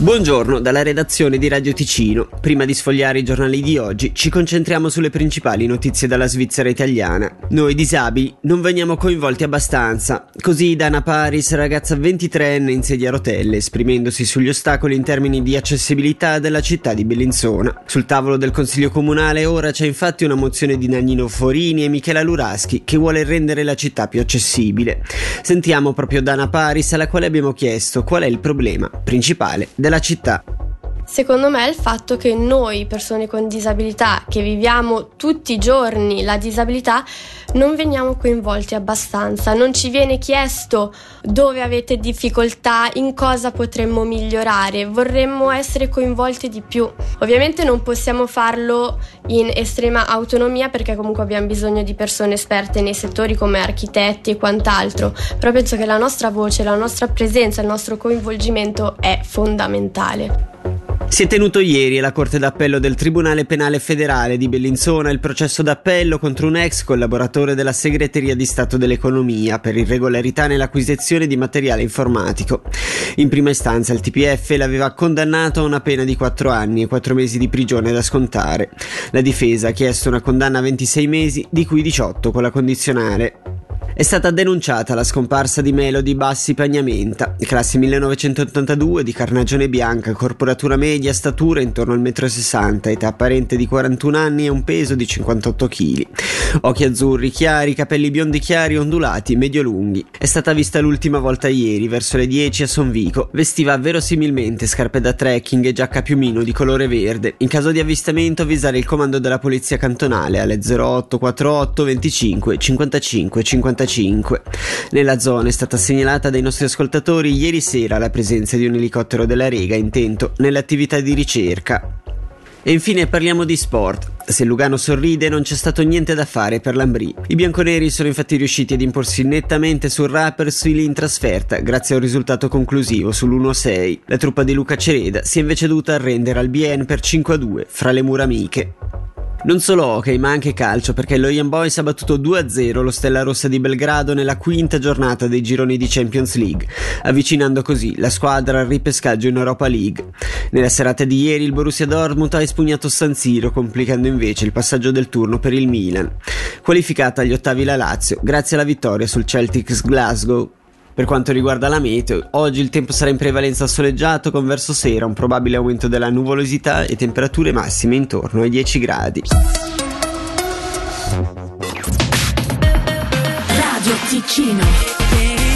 Buongiorno dalla redazione di Radio Ticino. Prima di sfogliare i giornali di oggi, ci concentriamo sulle principali notizie dalla Svizzera italiana. Noi disabili non veniamo coinvolti abbastanza. Così Dana Paris, ragazza 23enne in sedia a rotelle, esprimendosi sugli ostacoli in termini di accessibilità della città di Bellinzona. Sul tavolo del Consiglio Comunale ora c'è infatti una mozione di Nannino Forini e Michela Luraschi che vuole rendere la città più accessibile. Sentiamo proprio Dana Paris alla quale abbiamo chiesto qual è il problema principale della città. Secondo me il fatto che noi persone con disabilità, che viviamo tutti i giorni la disabilità, non veniamo coinvolti abbastanza, non ci viene chiesto dove avete difficoltà, in cosa potremmo migliorare, vorremmo essere coinvolti di più. Ovviamente non possiamo farlo in estrema autonomia perché comunque abbiamo bisogno di persone esperte nei settori come architetti e quant'altro, però penso che la nostra voce, la nostra presenza, il nostro coinvolgimento è fondamentale. Si è tenuto ieri alla Corte d'Appello del Tribunale Penale Federale di Bellinzona il processo d'appello contro un ex collaboratore della Segreteria di Stato dell'Economia per irregolarità nell'acquisizione di materiale informatico. In prima istanza il TPF l'aveva condannato a una pena di 4 anni e 4 mesi di prigione da scontare. La difesa ha chiesto una condanna a 26 mesi, di cui 18 con la condizionale. È stata denunciata la scomparsa di Melody Bassi Pagnamenta, classe 1982 di carnagione bianca, corporatura media, statura intorno al 1,60 m, età apparente di 41 anni e un peso di 58 kg. Occhi azzurri chiari, capelli biondi chiari ondulati, medio lunghi. È stata vista l'ultima volta ieri, verso le 10 a Sonvico. Vestiva verosimilmente scarpe da trekking e giacca piumino di colore verde. In caso di avvistamento avvisare il comando della polizia cantonale alle 0848 25 55 55 35. Nella zona è stata segnalata dai nostri ascoltatori ieri sera la presenza di un elicottero della Rega intento nelle attività di ricerca. E infine parliamo di sport. Se Lugano sorride non c'è stato niente da fare per l'Ambrì. I bianconeri sono infatti riusciti ad imporsi nettamente sul Rapperswil in trasferta grazie a un risultato conclusivo sull'1-6. La truppa di Luca Cereda si è invece dovuta arrendere al Bien per 5-2 fra le mura amiche. Non solo hockey, ma anche calcio, perché lo Young Boys ha battuto 2-0 lo Stella Rossa di Belgrado nella quinta giornata dei gironi di Champions League, avvicinando così la squadra al ripescaggio in Europa League. Nella serata di ieri il Borussia Dortmund ha espugnato San Siro, complicando invece il passaggio del turno per il Milan. Qualificata agli ottavi la Lazio, grazie alla vittoria sul Celtics Glasgow per quanto riguarda la meteo, oggi il tempo sarà in prevalenza soleggiato con verso sera un probabile aumento della nuvolosità e temperature massime intorno ai 10 gradi. Radio Ticino